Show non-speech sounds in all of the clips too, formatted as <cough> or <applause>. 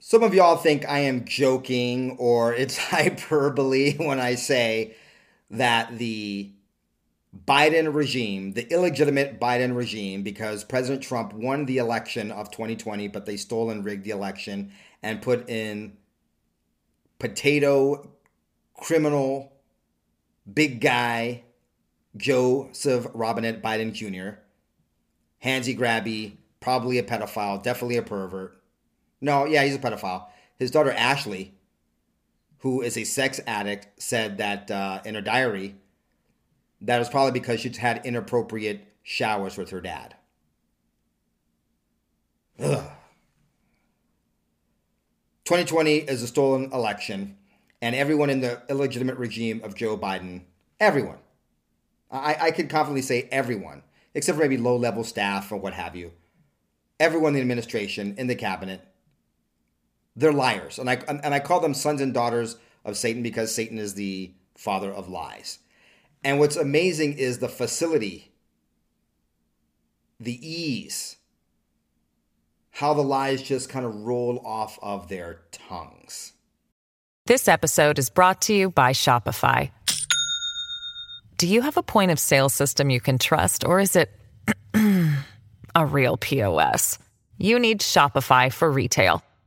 some of y'all think I am joking or it's <laughs> hyperbole when I say that the Biden regime, the illegitimate Biden regime, because President Trump won the election of 2020, but they stole and rigged the election and put in potato criminal big guy Joseph Robinette Biden Jr., handsy grabby, probably a pedophile, definitely a pervert. No, yeah, he's a pedophile. His daughter Ashley, who is a sex addict, said that uh, in her diary that was probably because she'd had inappropriate showers with her dad. Ugh. 2020 is a stolen election, and everyone in the illegitimate regime of Joe Biden, everyone, I, I could confidently say everyone, except for maybe low level staff or what have you, everyone in the administration, in the cabinet, they're liars. And I, and I call them sons and daughters of Satan because Satan is the father of lies. And what's amazing is the facility, the ease, how the lies just kind of roll off of their tongues. This episode is brought to you by Shopify. Do you have a point of sale system you can trust, or is it <clears throat> a real POS? You need Shopify for retail.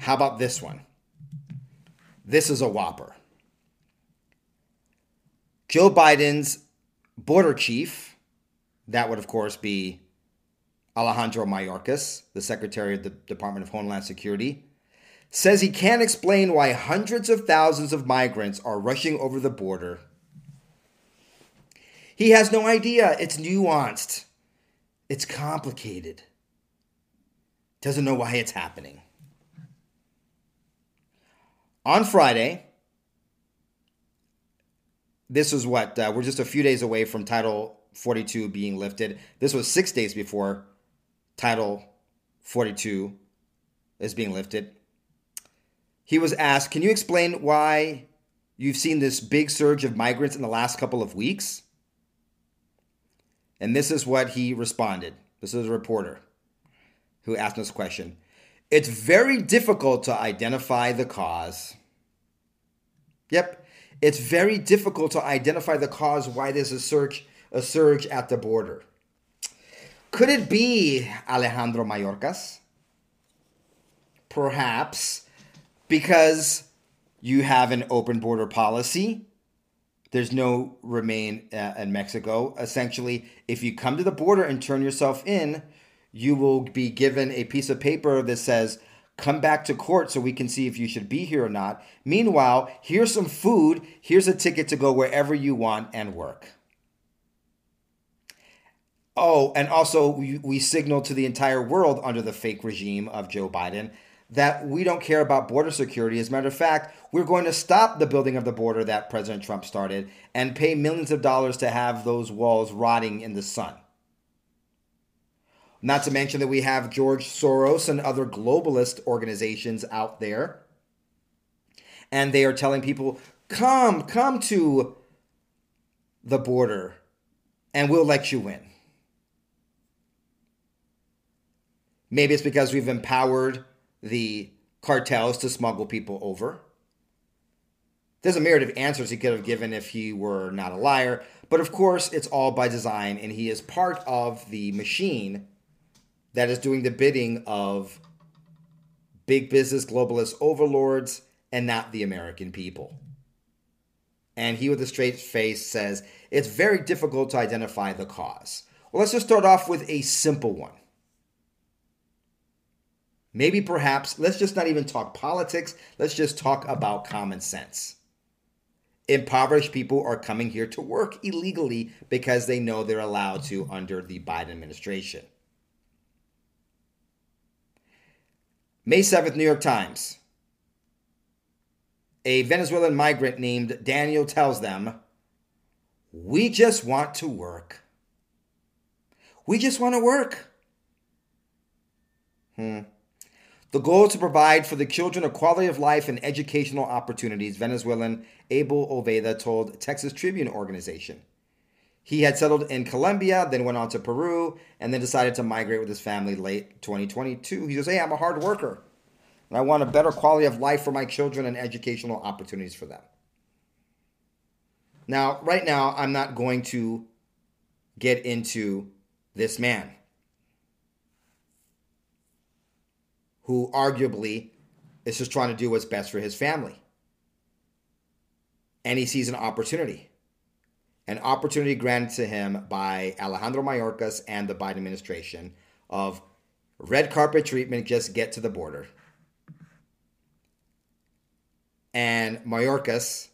How about this one? This is a whopper. Joe Biden's border chief, that would of course be Alejandro Mayorkas, the Secretary of the Department of Homeland Security, says he can't explain why hundreds of thousands of migrants are rushing over the border. He has no idea. It's nuanced. It's complicated. Doesn't know why it's happening. On Friday, this was what uh, we're just a few days away from Title 42 being lifted. This was six days before Title 42 is being lifted. He was asked, Can you explain why you've seen this big surge of migrants in the last couple of weeks? And this is what he responded. This is a reporter who asked this question. It's very difficult to identify the cause. Yep, it's very difficult to identify the cause why there's a surge, a surge at the border. Could it be Alejandro Mayorkas? Perhaps because you have an open border policy. There's no remain uh, in Mexico. Essentially, if you come to the border and turn yourself in, you will be given a piece of paper that says, come back to court so we can see if you should be here or not. Meanwhile, here's some food, here's a ticket to go wherever you want and work. Oh, and also we, we signal to the entire world under the fake regime of Joe Biden that we don't care about border security. As a matter of fact, we're going to stop the building of the border that President Trump started and pay millions of dollars to have those walls rotting in the sun. Not to mention that we have George Soros and other globalist organizations out there. And they are telling people, come, come to the border and we'll let you in. Maybe it's because we've empowered the cartels to smuggle people over. There's a myriad of answers he could have given if he were not a liar. But of course, it's all by design, and he is part of the machine that is doing the bidding of big business globalist overlords and not the American people. And he, with a straight face, says it's very difficult to identify the cause. Well, let's just start off with a simple one. Maybe perhaps, let's just not even talk politics, let's just talk about common sense. Impoverished people are coming here to work illegally because they know they're allowed to under the Biden administration. May 7th, New York Times. A Venezuelan migrant named Daniel tells them, We just want to work. We just want to work. Hmm. The goal is to provide for the children a quality of life and educational opportunities, Venezuelan Abel Oveda told Texas Tribune organization. He had settled in Colombia, then went on to Peru, and then decided to migrate with his family late 2022. He says, Hey, I'm a hard worker, and I want a better quality of life for my children and educational opportunities for them. Now, right now, I'm not going to get into this man. who arguably is just trying to do what's best for his family. And he sees an opportunity. An opportunity granted to him by Alejandro Mayorkas and the Biden administration of red carpet treatment, just get to the border. And Mayorkas,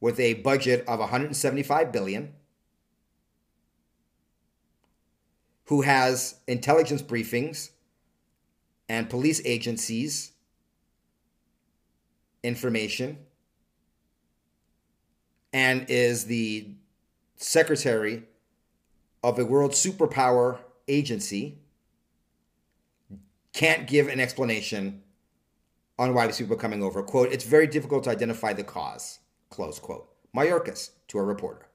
with a budget of 175 billion, who has intelligence briefings and police agencies information and is the secretary of a world superpower agency can't give an explanation on why these people are coming over. Quote, it's very difficult to identify the cause, close quote. Mayorkas to a reporter.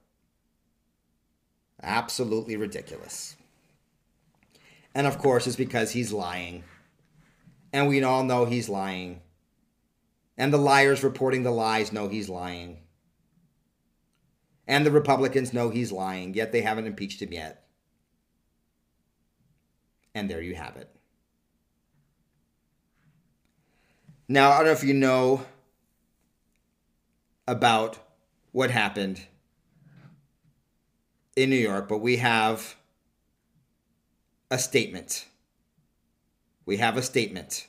Absolutely ridiculous. And of course, it's because he's lying and we all know he's lying. And the liars reporting the lies know he's lying. And the Republicans know he's lying, yet they haven't impeached him yet. And there you have it. Now, I don't know if you know about what happened in New York, but we have a statement we have a statement.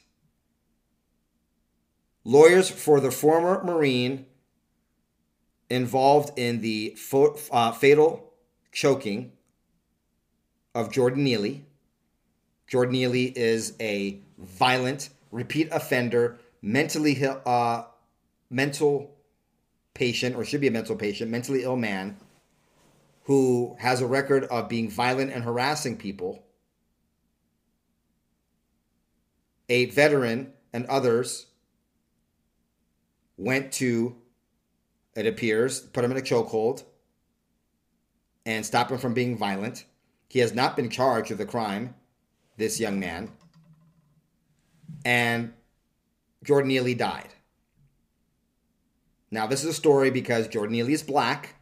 Lawyers for the former Marine involved in the fo- uh, fatal choking of Jordan Neely. Jordan Neely is a violent, repeat offender, mentally uh, mental patient, or should be a mental patient, mentally ill man who has a record of being violent and harassing people a veteran and others went to, it appears, put him in a chokehold and stop him from being violent. He has not been charged with a crime, this young man. And Jordan Neely died. Now, this is a story because Jordan Neely is black,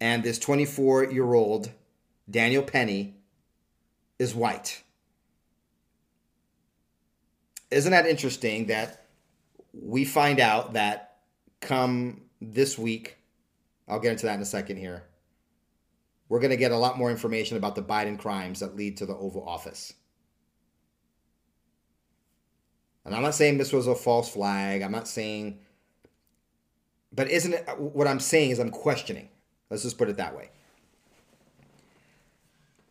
and this 24 year old Daniel Penny is white isn't that interesting that we find out that come this week, I'll get into that in a second here, we're going to get a lot more information about the Biden crimes that lead to the Oval Office. And I'm not saying this was a false flag. I'm not saying, but isn't it what I'm saying is I'm questioning. Let's just put it that way.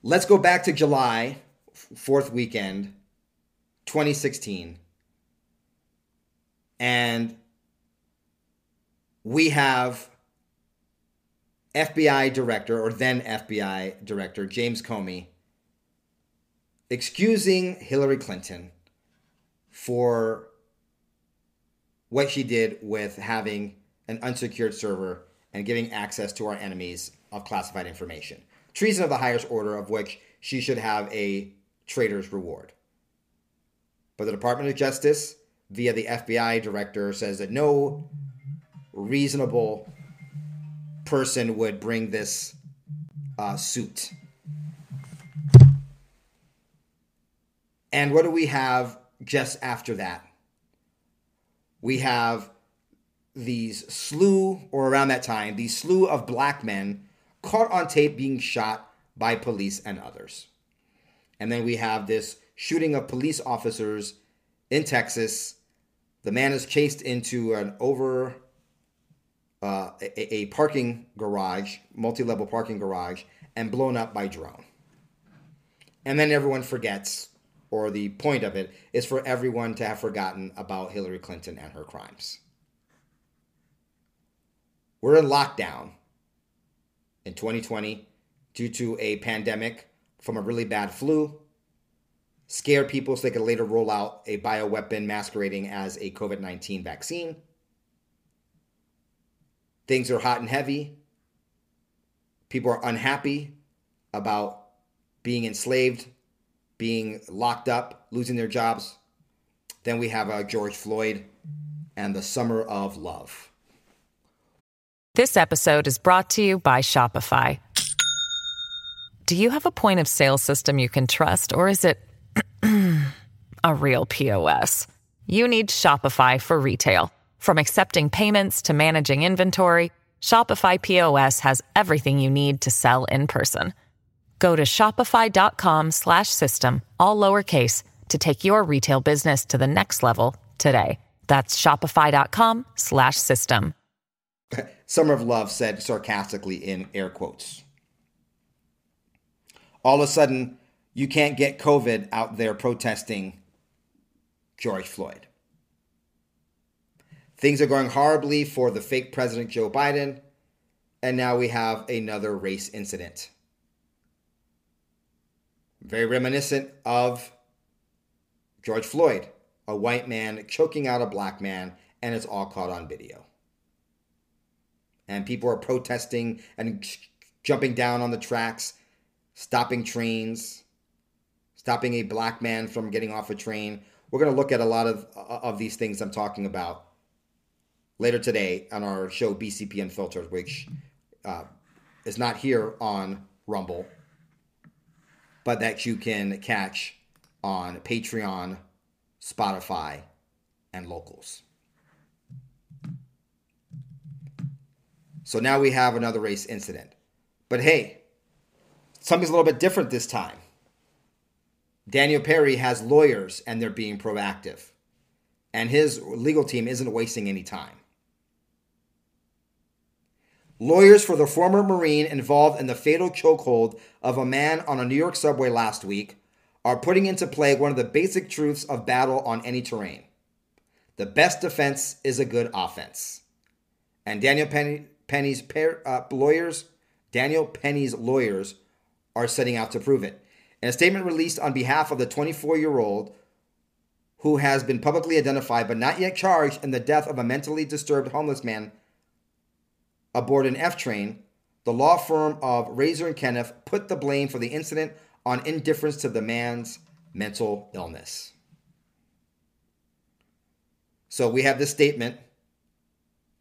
Let's go back to July 4th weekend 2016. And we have FBI director, or then FBI director, James Comey, excusing Hillary Clinton for what she did with having an unsecured server and giving access to our enemies of classified information. Treason of the highest order, of which she should have a traitor's reward. But the Department of Justice, via the FBI director, says that no reasonable person would bring this uh, suit. And what do we have just after that? We have these slew, or around that time, these slew of black men caught on tape being shot by police and others. And then we have this shooting of police officers in Texas. The man is chased into an over uh, a, a parking garage, multi-level parking garage, and blown up by drone. And then everyone forgets, or the point of it is for everyone to have forgotten about Hillary Clinton and her crimes. We're in lockdown in 2020 due to a pandemic from a really bad flu, scare people so they could later roll out a bioweapon masquerading as a COVID 19 vaccine. Things are hot and heavy. People are unhappy about being enslaved, being locked up, losing their jobs. Then we have uh, George Floyd and the Summer of Love. This episode is brought to you by Shopify. Do you have a point of sale system you can trust, or is it <clears throat> a real POS? You need Shopify for retail. From accepting payments to managing inventory, Shopify POS has everything you need to sell in person. Go to shopify.com/system all lowercase to take your retail business to the next level today. That's shopify.com/system. Summer of Love said sarcastically in air quotes. All of a sudden, you can't get COVID out there protesting George Floyd. Things are going horribly for the fake President Joe Biden, and now we have another race incident. Very reminiscent of George Floyd, a white man choking out a black man, and it's all caught on video and people are protesting and jumping down on the tracks, stopping trains, stopping a black man from getting off a train. We're going to look at a lot of uh, of these things I'm talking about later today on our show BCP Unfiltered, which uh, is not here on Rumble, but that you can catch on Patreon, Spotify, and locals. So now we have another race incident. But hey, something's a little bit different this time. Daniel Perry has lawyers and they're being proactive. And his legal team isn't wasting any time. Lawyers for the former Marine involved in the fatal chokehold of a man on a New York subway last week are putting into play one of the basic truths of battle on any terrain. The best defense is a good offense. And Daniel Penny, Penny's pair, uh, lawyers, Daniel Penny's lawyers, are setting out to prove it. In a statement released on behalf of the 24 year old who has been publicly identified but not yet charged in the death of a mentally disturbed homeless man aboard an F train, the law firm of Raiser and Kenniff put the blame for the incident on indifference to the man's mental illness. So we have this statement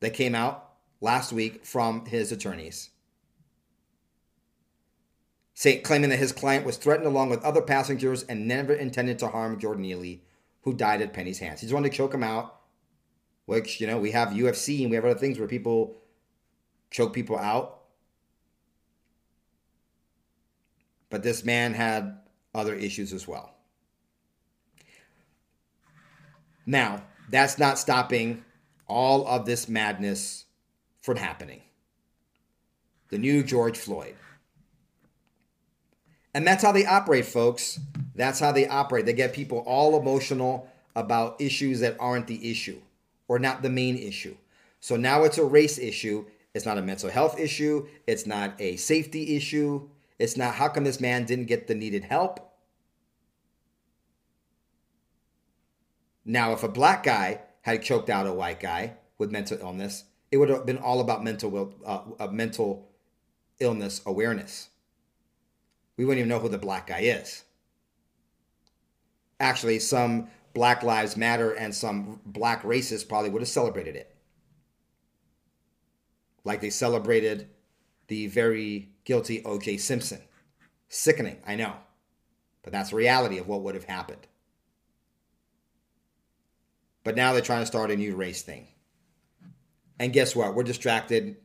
that came out last week from his attorneys. Say, claiming that his client was threatened along with other passengers and never intended to harm Jordan Neely, who died at Penny's hands. He just wanted to choke him out, which, you know, we have UFC and we have other things where people choke people out. But this man had other issues as well. Now, that's not stopping all of this madness from happening. The new George Floyd. And that's how they operate, folks. That's how they operate. They get people all emotional about issues that aren't the issue or not the main issue. So now it's a race issue. It's not a mental health issue. It's not a safety issue. It's not how come this man didn't get the needed help. Now, if a black guy had choked out a white guy with mental illness, it would have been all about mental uh, uh, mental illness awareness. We wouldn't even know who the black guy is. Actually, some Black Lives Matter and some black racists probably would have celebrated it. Like they celebrated the very guilty O.J. Simpson. Sickening, I know. But that's the reality of what would have happened. But now they're trying to start a new race thing. And guess what? We're distracted,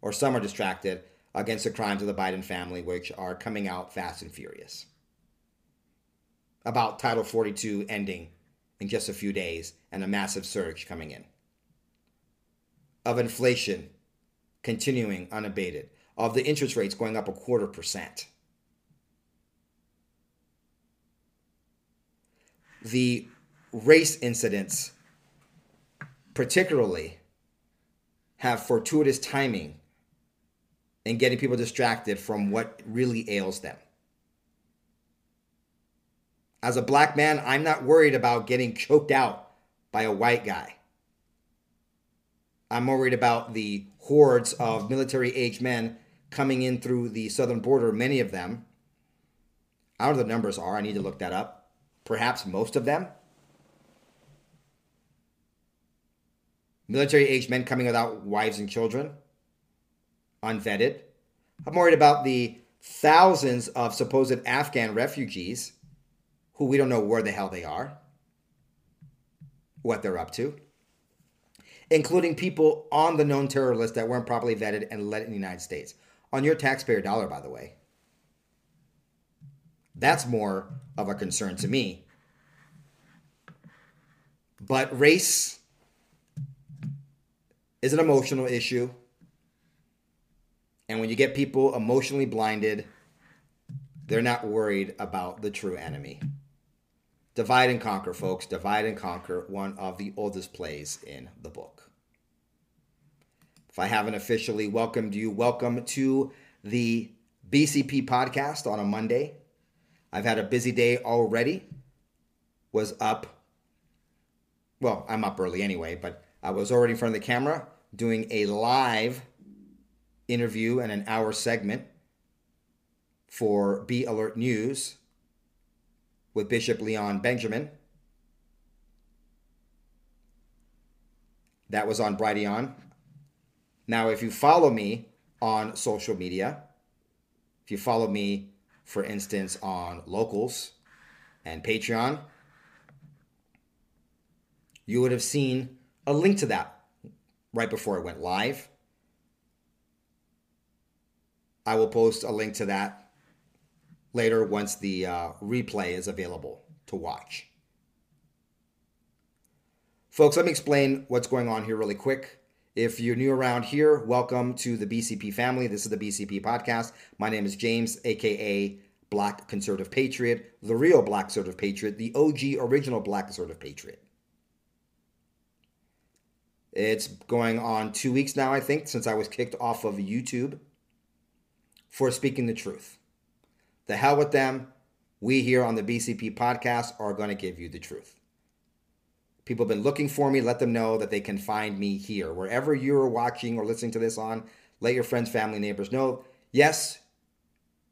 or some are distracted, against the crimes of the Biden family, which are coming out fast and furious. About Title 42 ending in just a few days and a massive surge coming in. Of inflation continuing unabated. Of the interest rates going up a quarter percent. The race incidents, particularly, have fortuitous timing in getting people distracted from what really ails them. As a black man, I'm not worried about getting choked out by a white guy. I'm worried about the hordes of military aged men coming in through the southern border, many of them. I don't know the numbers are, I need to look that up. Perhaps most of them. Military aged men coming without wives and children, unvetted. I'm worried about the thousands of supposed Afghan refugees who we don't know where the hell they are, what they're up to, including people on the known terror list that weren't properly vetted and let in the United States. On your taxpayer dollar, by the way. That's more of a concern to me. But race is an emotional issue. And when you get people emotionally blinded, they're not worried about the true enemy. Divide and Conquer, folks. Divide and Conquer, one of the oldest plays in the book. If I haven't officially welcomed you, welcome to the BCP podcast on a Monday. I've had a busy day already. Was up, well, I'm up early anyway, but I was already in front of the camera doing a live interview and an hour segment for B Alert News with Bishop Leon Benjamin. That was on Brighteon. Now, if you follow me on social media, if you follow me, for instance, on Locals and Patreon, you would have seen a link to that right before it went live. I will post a link to that later once the uh, replay is available to watch. Folks, let me explain what's going on here really quick. If you're new around here, welcome to the BCP family. This is the BCP podcast. My name is James, aka Black Conservative Patriot, the real Black Conservative Patriot, the OG original Black Conservative Patriot. It's going on two weeks now, I think, since I was kicked off of YouTube for speaking the truth. The hell with them. We here on the BCP podcast are going to give you the truth. People have been looking for me. Let them know that they can find me here. Wherever you're watching or listening to this on, let your friends, family, neighbors know. Yes,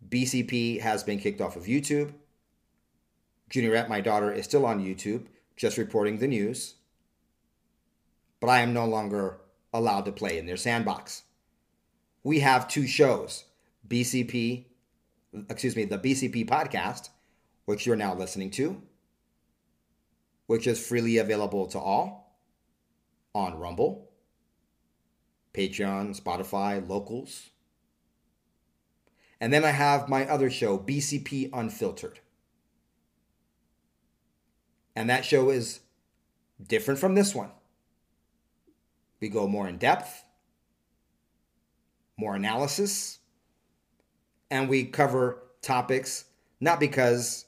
BCP has been kicked off of YouTube. Juniorette, my daughter, is still on YouTube, just reporting the news. But I am no longer allowed to play in their sandbox. We have two shows BCP excuse me, the BCP podcast, which you're now listening to, which is freely available to all on Rumble, Patreon, Spotify, locals. And then I have my other show, BCP Unfiltered. And that show is different from this one. We go more in depth, more analysis, and we cover topics, not because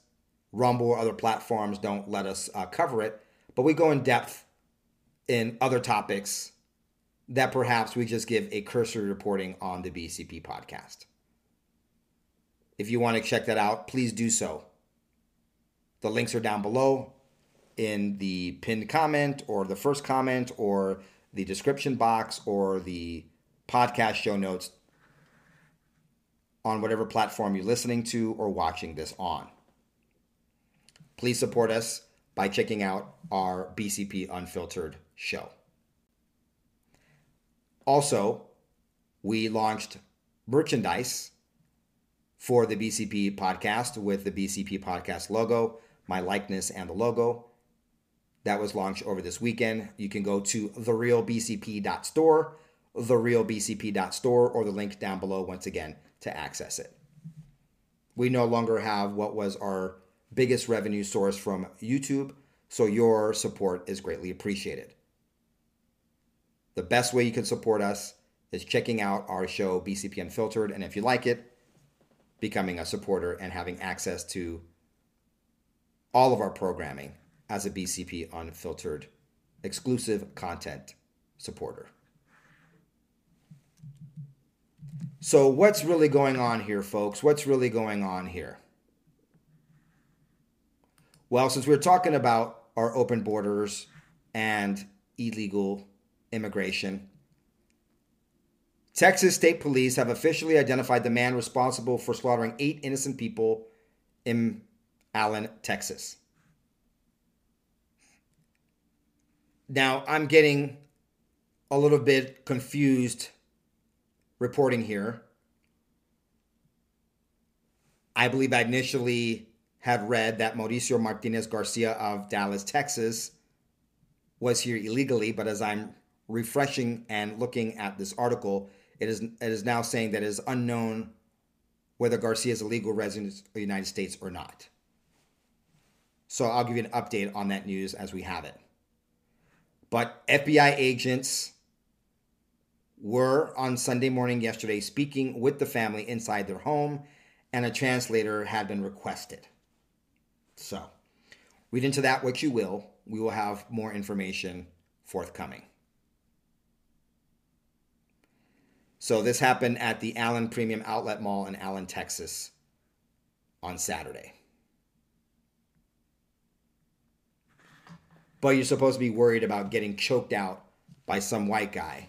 Rumble or other platforms don't let us uh, cover it, but we go in depth in other topics that perhaps we just give a cursory reporting on the BCP podcast. If you want to check that out, please do so. The links are down below in the pinned comment or the first comment or the description box or the podcast show notes on whatever platform you're listening to or watching this on. Please support us by checking out our BCP Unfiltered show. Also, we launched merchandise for the BCP podcast with the BCP podcast logo, my likeness, and the logo. That was launched over this weekend. You can go to therealbcp.store, therealbcp.store, or the link down below once again to access it. We no longer have what was our biggest revenue source from YouTube, so your support is greatly appreciated. The best way you can support us is checking out our show, BCP Unfiltered, and if you like it, becoming a supporter and having access to all of our programming as a BCP Unfiltered exclusive content supporter. So, what's really going on here, folks? What's really going on here? Well, since we're talking about our open borders and illegal immigration, Texas State Police have officially identified the man responsible for slaughtering eight innocent people in Allen, Texas. Now, I'm getting a little bit confused reporting here. I believe I initially had read that Mauricio Martinez Garcia of Dallas, Texas was here illegally, but as I'm refreshing and looking at this article, it is, it is now saying that it is unknown whether Garcia is a legal resident of the United States or not. So I'll give you an update on that news as we have it. But FBI agents were on Sunday morning yesterday speaking with the family inside their home, and a translator had been requested. So, read into that what you will. We will have more information forthcoming. So this happened at the Allen Premium Outlet Mall in Allen, Texas on Saturday. But you're supposed to be worried about getting choked out by some white guy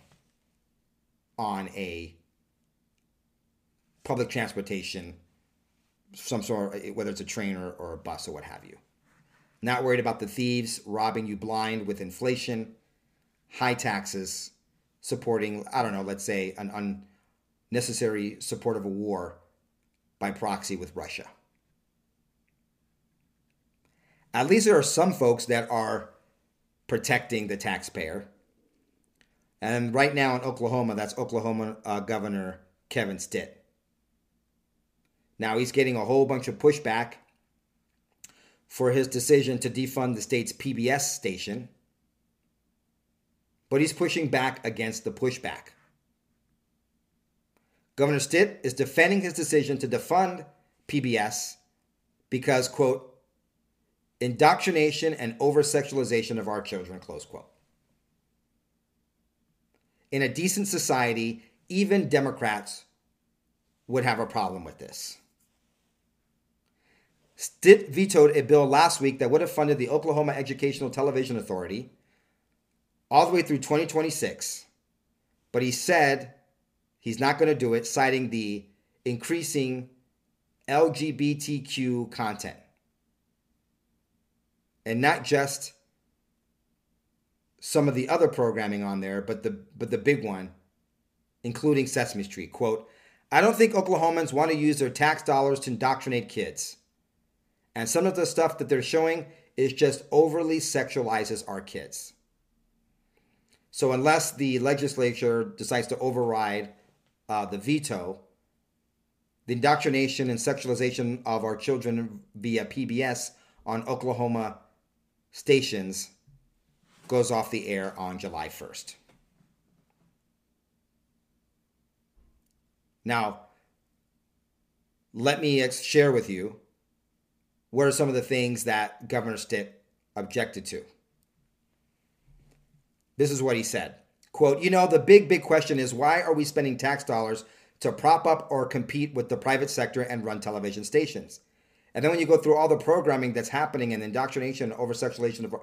on a public transportation, some sort whether it's a train or, or a bus or what have you. Not worried about the thieves robbing you blind with inflation, high taxes, supporting, I don't know, let's say an unnecessary support of a war by proxy with Russia. At least there are some folks that are protecting the taxpayer. And right now in Oklahoma, that's Oklahoma uh, Governor Kevin Stitt. Now he's getting a whole bunch of pushback for his decision to defund the state's PBS station but he's pushing back against the pushback. Governor Stitt is defending his decision to defund PBS because, quote, indoctrination and over sexualization of our children, close quote. In a decent society, even Democrats would have a problem with this. Stitt vetoed a bill last week that would have funded the Oklahoma Educational Television Authority all the way through 2026. But he said he's not going to do it, citing the increasing LGBTQ content. And not just some of the other programming on there, but the but the big one, including Sesame Street. Quote, I don't think Oklahomans want to use their tax dollars to indoctrinate kids. And some of the stuff that they're showing is just overly sexualizes our kids. So unless the legislature decides to override uh, the veto, the indoctrination and sexualization of our children via PBS on Oklahoma stations goes off the air on July 1st. Now, let me share with you what are some of the things that Governor Stitt objected to. This is what he said. Quote, you know, the big, big question is why are we spending tax dollars to prop up or compete with the private sector and run television stations? And then when you go through all the programming that's happening and indoctrination over sexualization of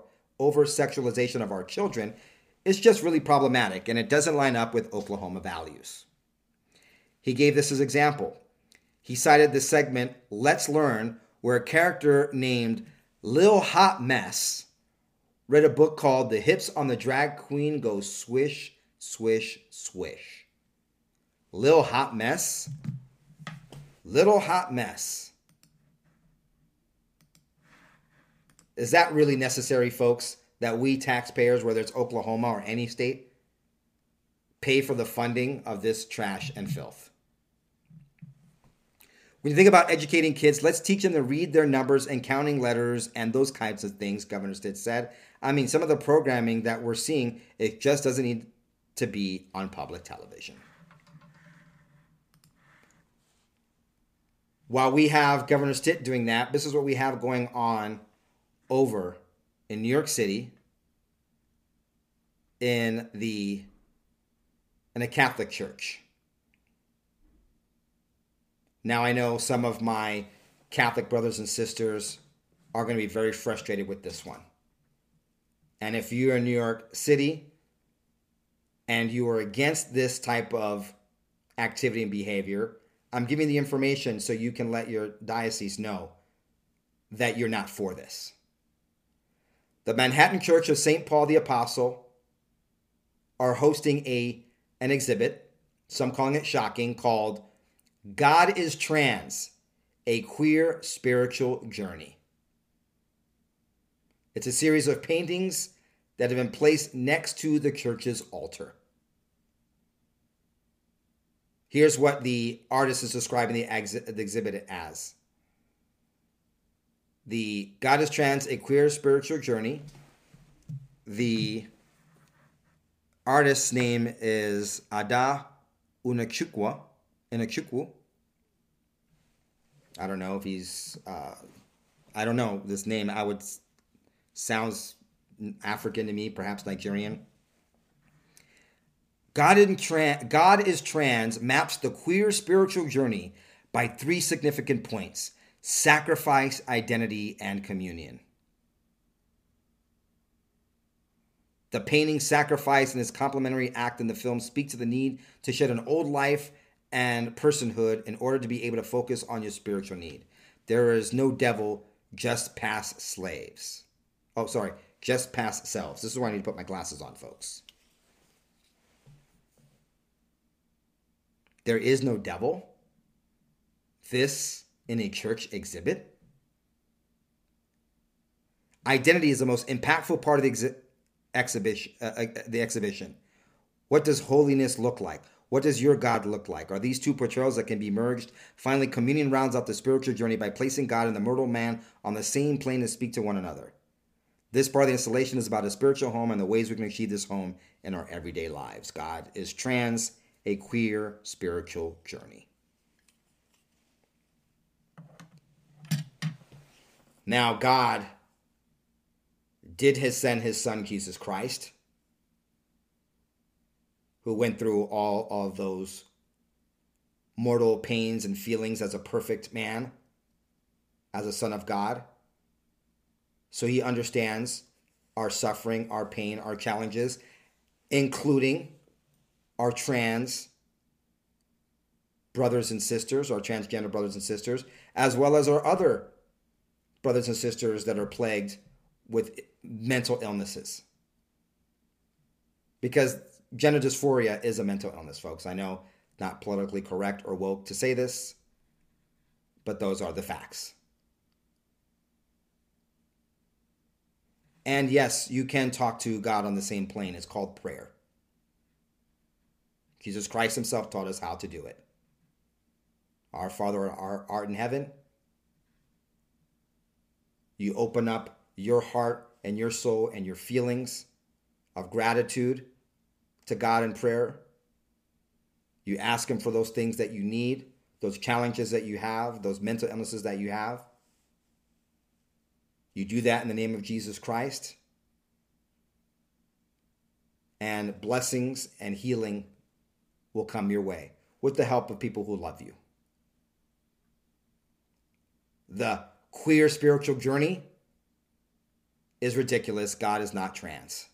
over sexualization of our children, is just really problematic and it doesn't line up with Oklahoma values. He gave this as example. He cited the segment Let's Learn, where a character named Lil Hot Mess read a book called The Hips on the Drag Queen Go Swish, Swish, Swish. Lil Hot Mess. Little Hot Mess. Is that really necessary, folks, that we taxpayers, whether it's Oklahoma or any state, pay for the funding of this trash and filth? When you think about educating kids, let's teach them to read their numbers and counting letters and those kinds of things, Governor Stitt said. I mean, some of the programming that we're seeing, it just doesn't need to be on public television. While we have Governor Stitt doing that, this is what we have going on over in New York City in the in a Catholic church. Now, I know some of my Catholic brothers and sisters are going to be very frustrated with this one. And if you're in New York City and you are against this type of activity and behavior, I'm giving the information so you can let your diocese know that you're not for this. The Manhattan Church of St. Paul the Apostle are hosting a an exhibit, some calling it shocking, called God is Trans, a queer spiritual journey. It's a series of paintings that have been placed next to the church's altar. Here's what the artist is describing the, the exhibit as The God is Trans, a queer spiritual journey. The artist's name is Ada Unachukwa in a chukwu. I don't know if he's. Uh, I don't know this name. I would sounds African to me, perhaps Nigerian. God, in tra- God is trans maps the queer spiritual journey by three significant points: sacrifice, identity, and communion. The painting sacrifice and its complementary act in the film speak to the need to shed an old life and personhood in order to be able to focus on your spiritual need. There is no devil, just past slaves. Oh, sorry, just past selves. This is where I need to put my glasses on, folks. There is no devil. This in a church exhibit. Identity is the most impactful part of the exi- exhibition. Uh, uh, the exhibition. What does holiness look like? What does your God look like? Are these two portrayals that can be merged? Finally, communion rounds out the spiritual journey by placing God and the mortal man on the same plane to speak to one another. This part of the installation is about a spiritual home and the ways we can achieve this home in our everyday lives. God is trans, a queer spiritual journey. Now, God did his send his son Jesus Christ who went through all of those mortal pains and feelings as a perfect man, as a son of God. So he understands our suffering, our pain, our challenges, including our trans brothers and sisters, our transgender brothers and sisters, as well as our other brothers and sisters that are plagued with mental illnesses. Because gender dysphoria is a mental illness, folks. I know not politically correct or woke to say this, but those are the facts. And yes, you can talk to God on the same plane. It's called prayer. Jesus Christ himself taught us how to do it. Our Father our art in heaven, you open up your heart and your soul and your feelings of gratitude to God in prayer. You ask Him for those things that you need, those challenges that you have, those mental illnesses that you have. You do that in the name of Jesus Christ. And blessings and healing will come your way with the help of people who love you. The queer spiritual journey is ridiculous. God is not trans.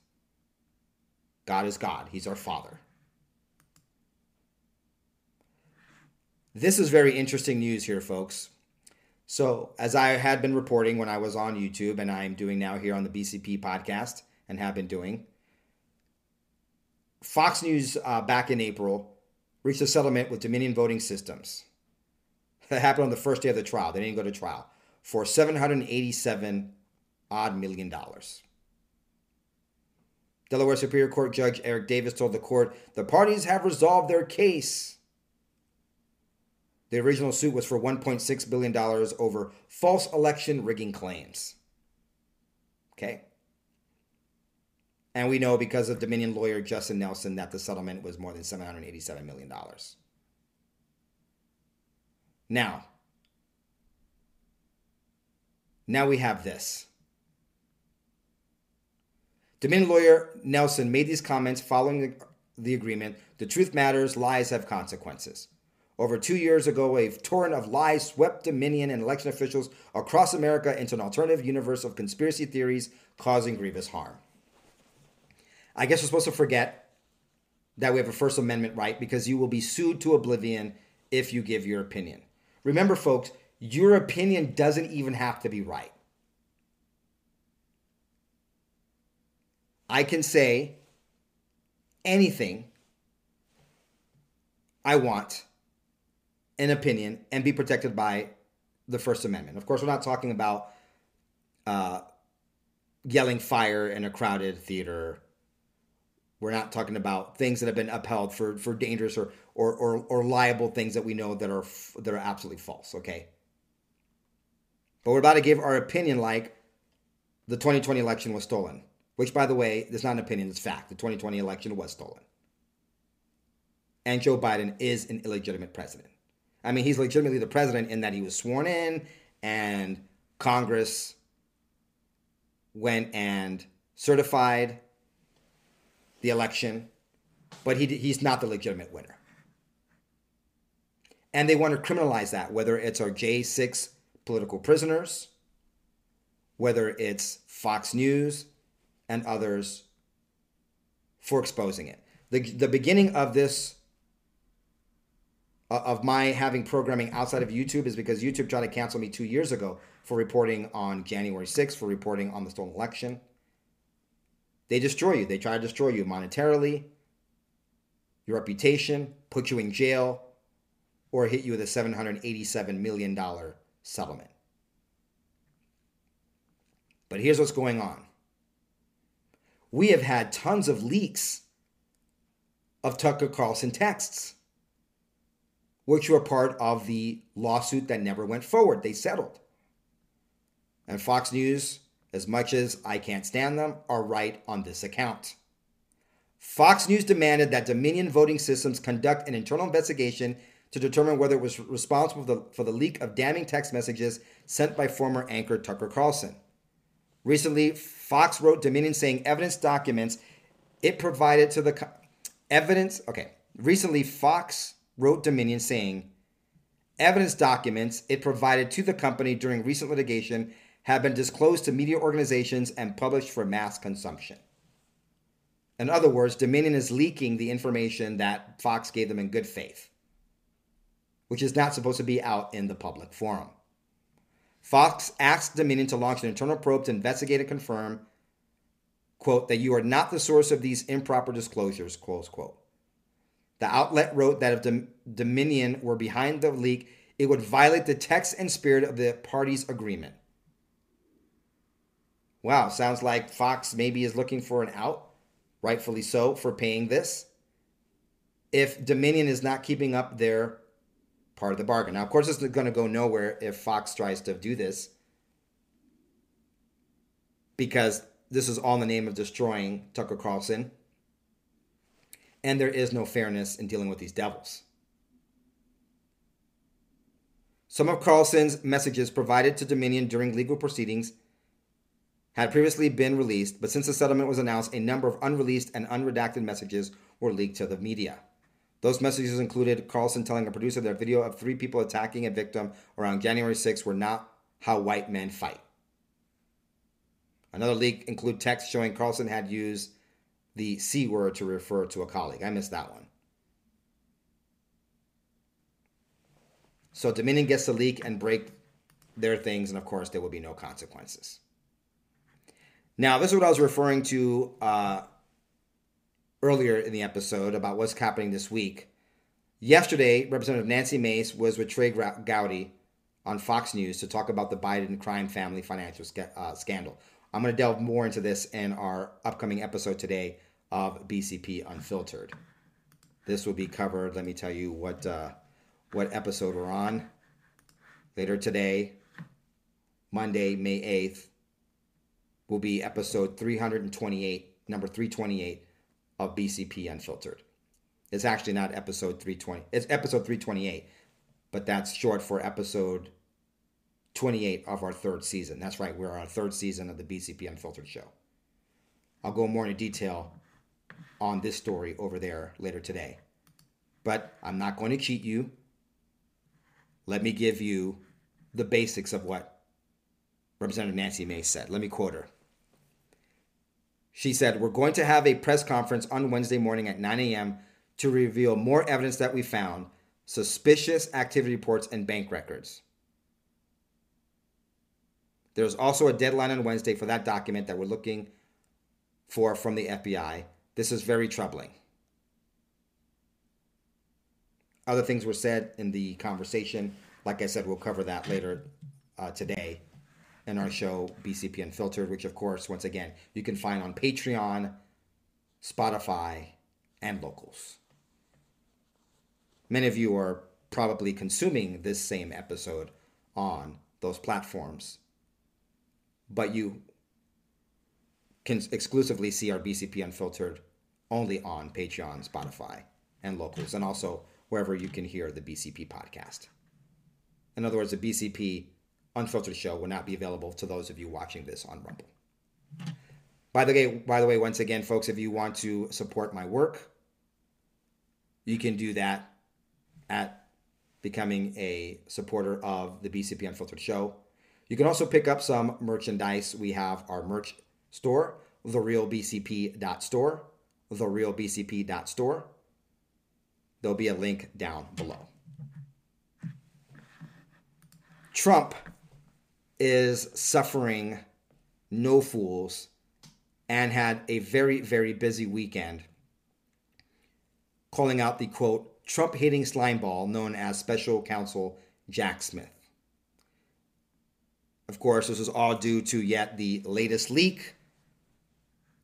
God is God, He's our Father. This is very interesting news here, folks. So, as I had been reporting when I was on YouTube, and I'm doing now here on the BCP podcast and have been doing, Fox News uh, back in April reached a settlement with Dominion Voting Systems. That happened on the first day of the trial. They didn't go to trial for 787 odd million dollars. Delaware Superior Court Judge Eric Davis told the court the parties have resolved their case. The original suit was for $1.6 billion over false election rigging claims. Okay. And we know because of Dominion lawyer Justin Nelson that the settlement was more than $787 million. Now, now we have this. Dominion lawyer Nelson made these comments following the, the agreement. The truth matters, lies have consequences. Over two years ago, a torrent of lies swept Dominion and election officials across America into an alternative universe of conspiracy theories causing grievous harm. I guess we're supposed to forget that we have a First Amendment right because you will be sued to oblivion if you give your opinion. Remember, folks, your opinion doesn't even have to be right. I can say anything I want an opinion and be protected by the First Amendment. Of course, we're not talking about uh, yelling fire in a crowded theater. We're not talking about things that have been upheld for, for dangerous or, or, or, or liable things that we know that are that are absolutely false. Okay, but we're about to give our opinion like the 2020 election was stolen, which, by the way, is not an opinion; it's fact. The 2020 election was stolen, and Joe Biden is an illegitimate president. I mean, he's legitimately the president in that he was sworn in and Congress went and certified the election, but he, he's not the legitimate winner. And they want to criminalize that, whether it's our J6 political prisoners, whether it's Fox News and others for exposing it. The, the beginning of this uh, of my having programming outside of YouTube is because YouTube tried to cancel me two years ago for reporting on January 6th, for reporting on the stolen election. They destroy you. They try to destroy you monetarily, your reputation, put you in jail, or hit you with a $787 million settlement. But here's what's going on we have had tons of leaks of Tucker Carlson texts which were part of the lawsuit that never went forward. They settled. And Fox News, as much as I can't stand them, are right on this account. Fox News demanded that Dominion Voting Systems conduct an internal investigation to determine whether it was responsible for the, for the leak of damning text messages sent by former anchor Tucker Carlson. Recently, Fox wrote Dominion saying evidence documents it provided to the co- evidence. Okay. Recently, Fox wrote Dominion saying, Evidence documents it provided to the company during recent litigation have been disclosed to media organizations and published for mass consumption. In other words, Dominion is leaking the information that Fox gave them in good faith, which is not supposed to be out in the public forum. Fox asked Dominion to launch an internal probe to investigate and confirm, quote, that you are not the source of these improper disclosures, close quote. The outlet wrote that if Dominion were behind the leak, it would violate the text and spirit of the parties' agreement. Wow, sounds like Fox maybe is looking for an out, rightfully so, for paying this. If Dominion is not keeping up their part of the bargain. Now, of course, it's going to go nowhere if Fox tries to do this because this is all in the name of destroying Tucker Carlson and there is no fairness in dealing with these devils. Some of Carlson's messages provided to Dominion during legal proceedings had previously been released, but since the settlement was announced, a number of unreleased and unredacted messages were leaked to the media. Those messages included Carlson telling a producer that a video of three people attacking a victim around January 6 were not how white men fight. Another leak included text showing Carlson had used the C word to refer to a colleague. I missed that one. So Dominion gets the leak and break their things, and of course, there will be no consequences. Now, this is what I was referring to uh, earlier in the episode about what's happening this week. Yesterday, Representative Nancy Mace was with Trey Gowdy on Fox News to talk about the Biden crime family financial uh, scandal. I'm going to delve more into this in our upcoming episode today of BCP Unfiltered. This will be covered. Let me tell you what uh, what episode we're on later today, Monday, May 8th, will be episode 328, number 328 of BCP Unfiltered. It's actually not episode 320. It's episode 328, but that's short for episode 28 of our third season. That's right, we're on our third season of the BCP Unfiltered show. I'll go more into detail on this story over there later today. But I'm not going to cheat you. Let me give you the basics of what Representative Nancy Mace said. Let me quote her. She said, We're going to have a press conference on Wednesday morning at 9 a.m. to reveal more evidence that we found, suspicious activity reports, and bank records. There's also a deadline on Wednesday for that document that we're looking for from the FBI. This is very troubling. Other things were said in the conversation. Like I said, we'll cover that later uh, today in our show, BCP Unfiltered, which, of course, once again, you can find on Patreon, Spotify, and locals. Many of you are probably consuming this same episode on those platforms but you can exclusively see our BCP Unfiltered only on Patreon, Spotify, and locals, and also wherever you can hear the BCP podcast. In other words, the BCP Unfiltered show will not be available to those of you watching this on Rumble. By the way, by the way, once again, folks, if you want to support my work, you can do that at becoming a supporter of the BCP Unfiltered show you can also pick up some merchandise. We have our merch store, therealbcp.store, therealbcp.store. There'll be a link down below. Trump is suffering no fools and had a very, very busy weekend calling out the quote, Trump hating slimeball known as special counsel Jack Smith. Of course, this is all due to yet the latest leak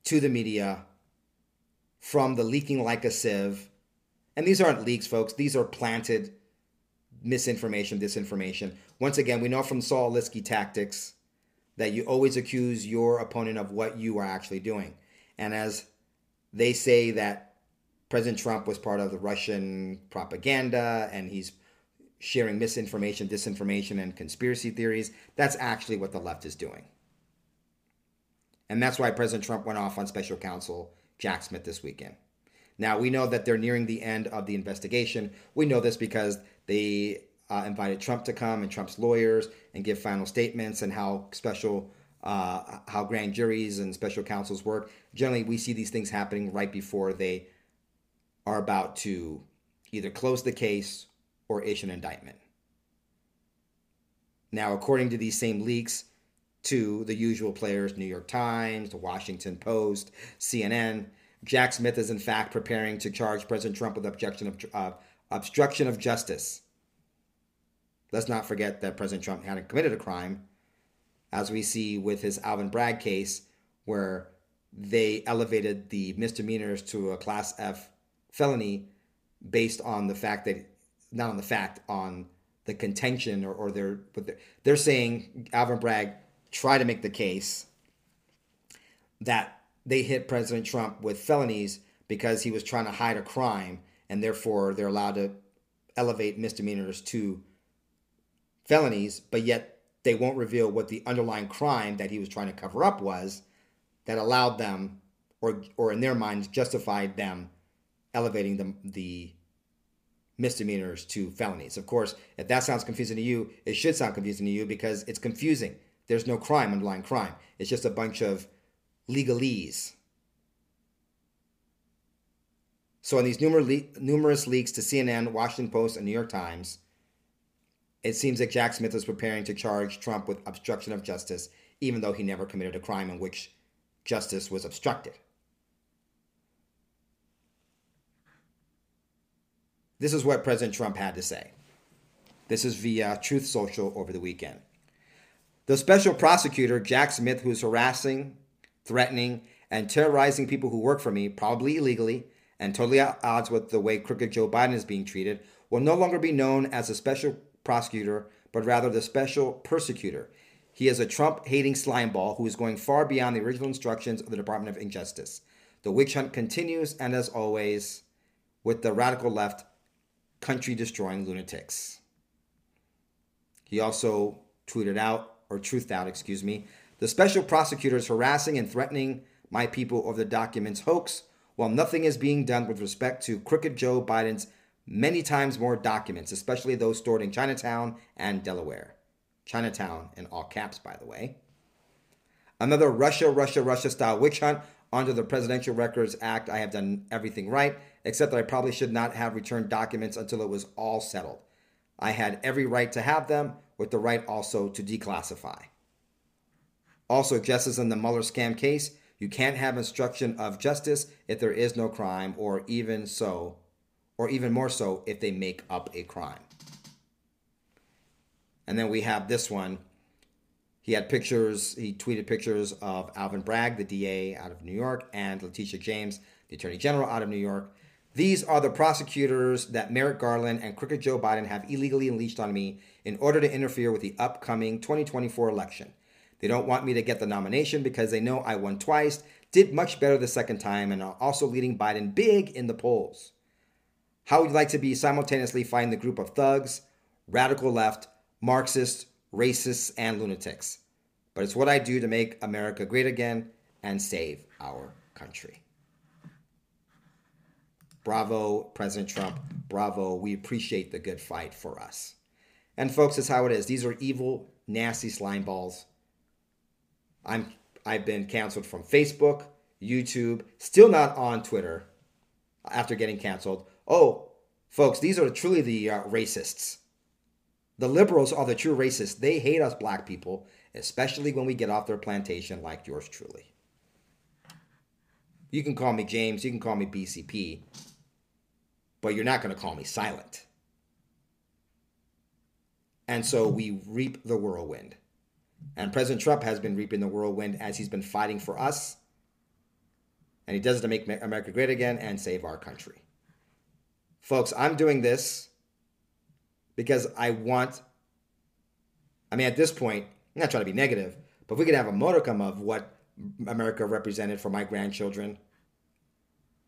to the media from the leaking like a sieve. And these aren't leaks, folks. These are planted misinformation, disinformation. Once again, we know from Saul Alinsky tactics that you always accuse your opponent of what you are actually doing. And as they say that President Trump was part of the Russian propaganda and he's sharing misinformation, disinformation, and conspiracy theories. That's actually what the left is doing. And that's why President Trump went off on special counsel Jack Smith this weekend. Now, we know that they're nearing the end of the investigation. We know this because they uh, invited Trump to come and Trump's lawyers and give final statements and how special, uh, how grand juries and special counsels work. Generally, we see these things happening right before they are about to either close the case or issue an indictment. Now, according to these same leaks to the usual players, New York Times, the Washington Post, CNN, Jack Smith is in fact preparing to charge President Trump with objection of, uh, obstruction of justice. Let's not forget that President Trump hadn't committed a crime, as we see with his Alvin Bragg case, where they elevated the misdemeanors to a Class F felony based on the fact that not on the fact, on the contention or, or they're, they're, they're saying Alvin Bragg tried to make the case that they hit President Trump with felonies because he was trying to hide a crime and therefore they're allowed to elevate misdemeanors to felonies, but yet they won't reveal what the underlying crime that he was trying to cover up was that allowed them or or in their minds justified them elevating the the misdemeanors to felonies. Of course, if that sounds confusing to you, it should sound confusing to you because it's confusing. There's no crime, underlying crime. It's just a bunch of legalese. So, in these numerous, numerous leaks to CNN, Washington Post, and New York Times, It seems that Jack Smith is preparing to charge Trump with obstruction of justice, even though he never committed a crime in which justice was obstructed. This is what President Trump had to say. This is via Truth Social over the weekend. The special prosecutor, Jack Smith, who is harassing, threatening, and terrorizing people who work for me, probably illegally, and totally at odds with the way crooked Joe Biden is being treated, will no longer be known as a special prosecutor, but rather the special persecutor. He is a Trump hating slimeball who is going far beyond the original instructions of the Department of Injustice. The witch hunt continues, and as always, with the radical left country destroying lunatics. He also tweeted out, or truthed out, excuse me, the special prosecutor is harassing and threatening my people over the documents hoax while nothing is being done with respect to crooked Joe Biden's many times more documents, especially those stored in Chinatown and Delaware. Chinatown in all caps, by the way. Another Russia, Russia, Russia style witch hunt under the Presidential Records Act. I have done everything right, except that I probably should not have returned documents until it was all settled. I had every right to have them, with the right also to declassify. Also, just as in the Mueller scam case, you can't have instruction of justice if there is no crime, or even so, or even more so if they make up a crime. And then we have this one. He had pictures, he tweeted pictures of Alvin Bragg, the DA out of New York, and Letitia James, the Attorney General out of New York. These are the prosecutors that Merrick Garland and Crooked Joe Biden have illegally unleashed on me in order to interfere with the upcoming 2024 election. They don't want me to get the nomination because they know I won twice, did much better the second time, and are also leading Biden big in the polls. How would you like to be simultaneously fighting the group of thugs, radical left, Marxists, racists, and lunatics. But it's what I do to make America great again and save our country. Bravo, President Trump. Bravo. We appreciate the good fight for us. And folks, that's how it is. These are evil, nasty slime balls. I'm I've been canceled from Facebook, YouTube, still not on Twitter after getting canceled. Oh, folks, these are truly the uh, racists. The liberals are the true racists. They hate us black people, especially when we get off their plantation like yours truly. You can call me James, you can call me BCP, but you're not going to call me silent. And so we reap the whirlwind. And President Trump has been reaping the whirlwind as he's been fighting for us. And he does it to make America great again and save our country. Folks, I'm doing this because I want, I mean, at this point, I'm not trying to be negative, but if we could have a modicum of what America represented for my grandchildren,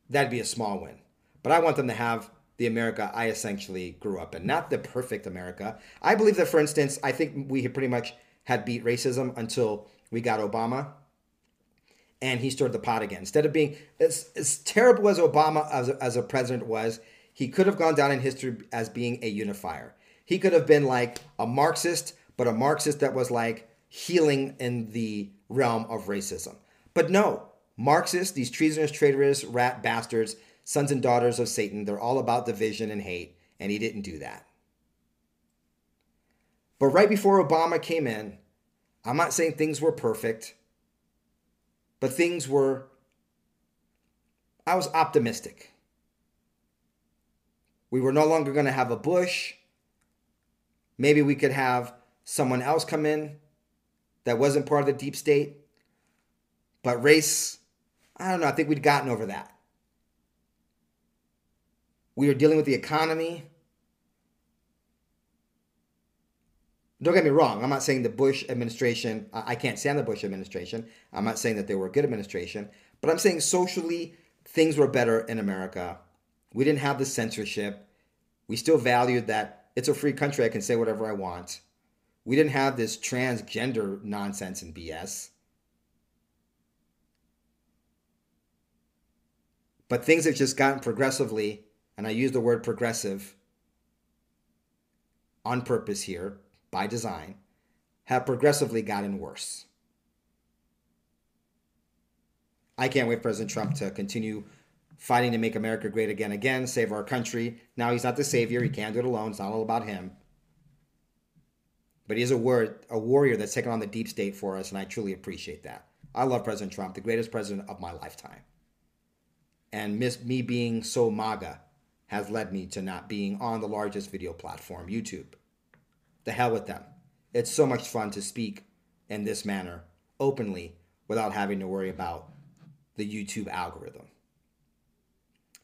that'd be a small win. But I want them to have the America I essentially grew up in, not the perfect America. I believe that, for instance, I think we pretty much had beat racism until we got Obama and he stirred the pot again. Instead of being as, as terrible as Obama as, as a president was, he could have gone down in history as being a unifier. He could have been like a Marxist, but a Marxist that was like healing in the realm of racism. But no, Marxists, these treasonous, traitorous, rat bastards, sons and daughters of Satan, they're all about division and hate, and he didn't do that. But right before Obama came in, I'm not saying things were perfect, but things were, I was optimistic. We were no longer going to have a Bush. Maybe we could have someone else come in that wasn't part of the deep state. But race, I don't know. I think we'd gotten over that. We were dealing with the economy. Don't get me wrong. I'm not saying the Bush administration, I can't stand the Bush administration. I'm not saying that they were a good administration. But I'm saying socially, things were better in America. We didn't have the censorship. We still valued that it's a free country. I can say whatever I want. We didn't have this transgender nonsense and BS. But things have just gotten progressively, and I use the word progressive on purpose here, by design, have progressively gotten worse. I can't wait for President Trump to continue fighting to make America great again, again, save our country. Now he's not the savior. He can't do it alone. It's not all about him. But he's a word, a warrior that's taken on the deep state for us, and I truly appreciate that. I love President Trump, the greatest president of my lifetime. And miss me being so MAGA has led me to not being on the largest video platform, YouTube. The hell with them. It's so much fun to speak in this manner openly without having to worry about the YouTube algorithm.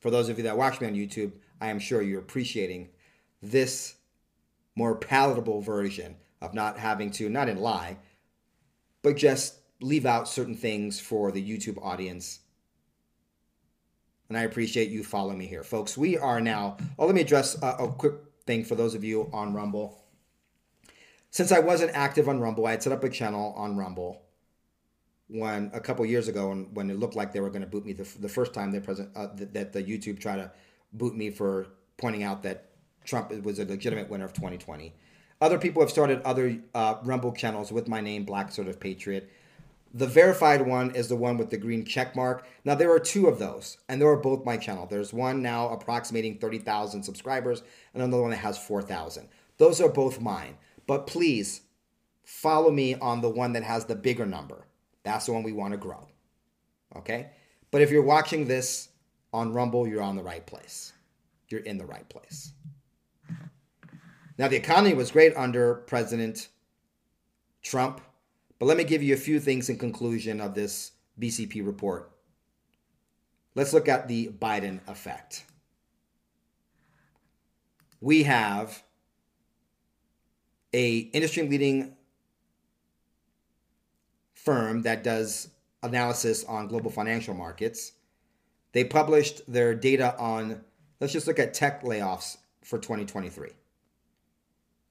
For those of you that watch me on YouTube, I am sure you're appreciating this more palatable version of not having to, not in lie, but just leave out certain things for the YouTube audience. And I appreciate you following me here. Folks, we are now, oh, let me address a, a quick thing for those of you on Rumble. Since I wasn't active on Rumble, I had set up a channel on Rumble when a couple years ago when, when it looked like they were going to boot me the, the first time they present uh, that, that the YouTube tried to boot me for pointing out that Trump was a legitimate winner of 2020. Other people have started other uh, Rumble channels with my name, Black Sort of Patriot. The verified one is the one with the green check mark. Now, there are two of those, and they are both my channel. There's one now approximating 30,000 subscribers, and another one that has 4,000. Those are both mine. But please follow me on the one that has the bigger number. That's the one we want to grow. Okay? But if you're watching this on Rumble, you're on the right place. You're in the right place. Now, the economy was great under President Trump, but let me give you a few things in conclusion of this BCP report. Let's look at the Biden effect. We have a industry leading firm that does analysis on global financial markets. They published their data on, let's just look at tech layoffs for 2023.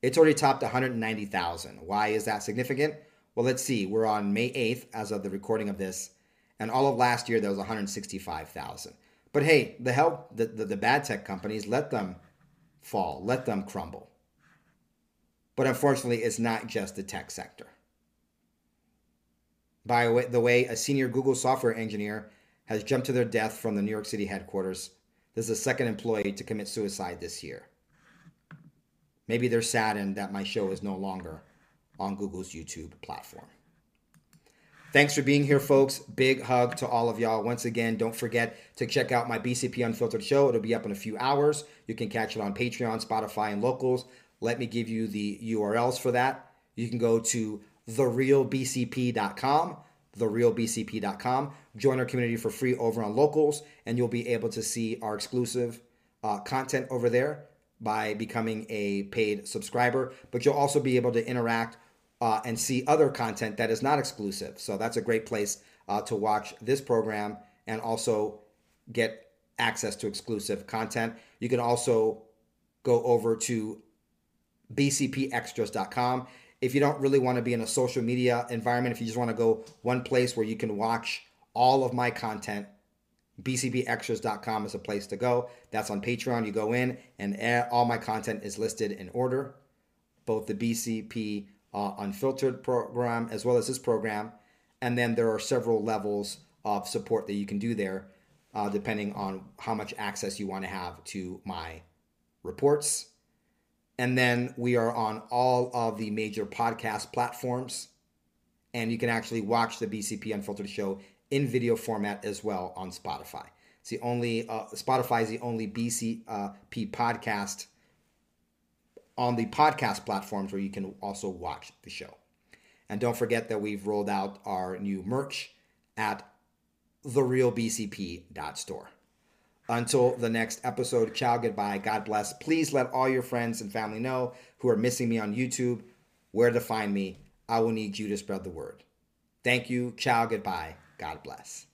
It's already topped 190,000. Why is that significant? Well, let's see. We're on May 8th as of the recording of this, and all of last year there was 165,000. But hey, the help the, the, the bad tech companies let them fall, let them crumble. But unfortunately, it's not just the tech sector. By the way, a senior Google software engineer has jumped to their death from the New York City headquarters. This is the second employee to commit suicide this year. Maybe they're saddened that my show is no longer on Google's YouTube platform. Thanks for being here, folks. Big hug to all of y'all. Once again, don't forget to check out my BCP Unfiltered show. It'll be up in a few hours. You can catch it on Patreon, Spotify, and locals. Let me give you the URLs for that. You can go to therealbcp.com, therealbcp.com. Join our community for free over on locals, and you'll be able to see our exclusive uh, content over there by becoming a paid subscriber, but you'll also be able to interact uh, and see other content that is not exclusive. So that's a great place uh, to watch this program and also get access to exclusive content. You can also go over to bcpextras.com. If you don't really want to be in a social media environment, if you just want to go one place where you can watch all of my content bcpextras.com is a place to go. That's on Patreon. You go in, and all my content is listed in order. Both the BCP uh, Unfiltered program as well as this program. And then there are several levels of support that you can do there, uh, depending on how much access you want to have to my reports. And then we are on all of the major podcast platforms. And you can actually watch the BCP Unfiltered show in video format as well on Spotify. It's the only uh, Spotify is the only BCP podcast on the podcast platforms where you can also watch the show. And don't forget that we've rolled out our new merch at therealbcp.store. Until the next episode, ciao, goodbye, God bless. Please let all your friends and family know who are missing me on YouTube where to find me. I will need you to spread the word. Thank you, ciao, goodbye. God bless.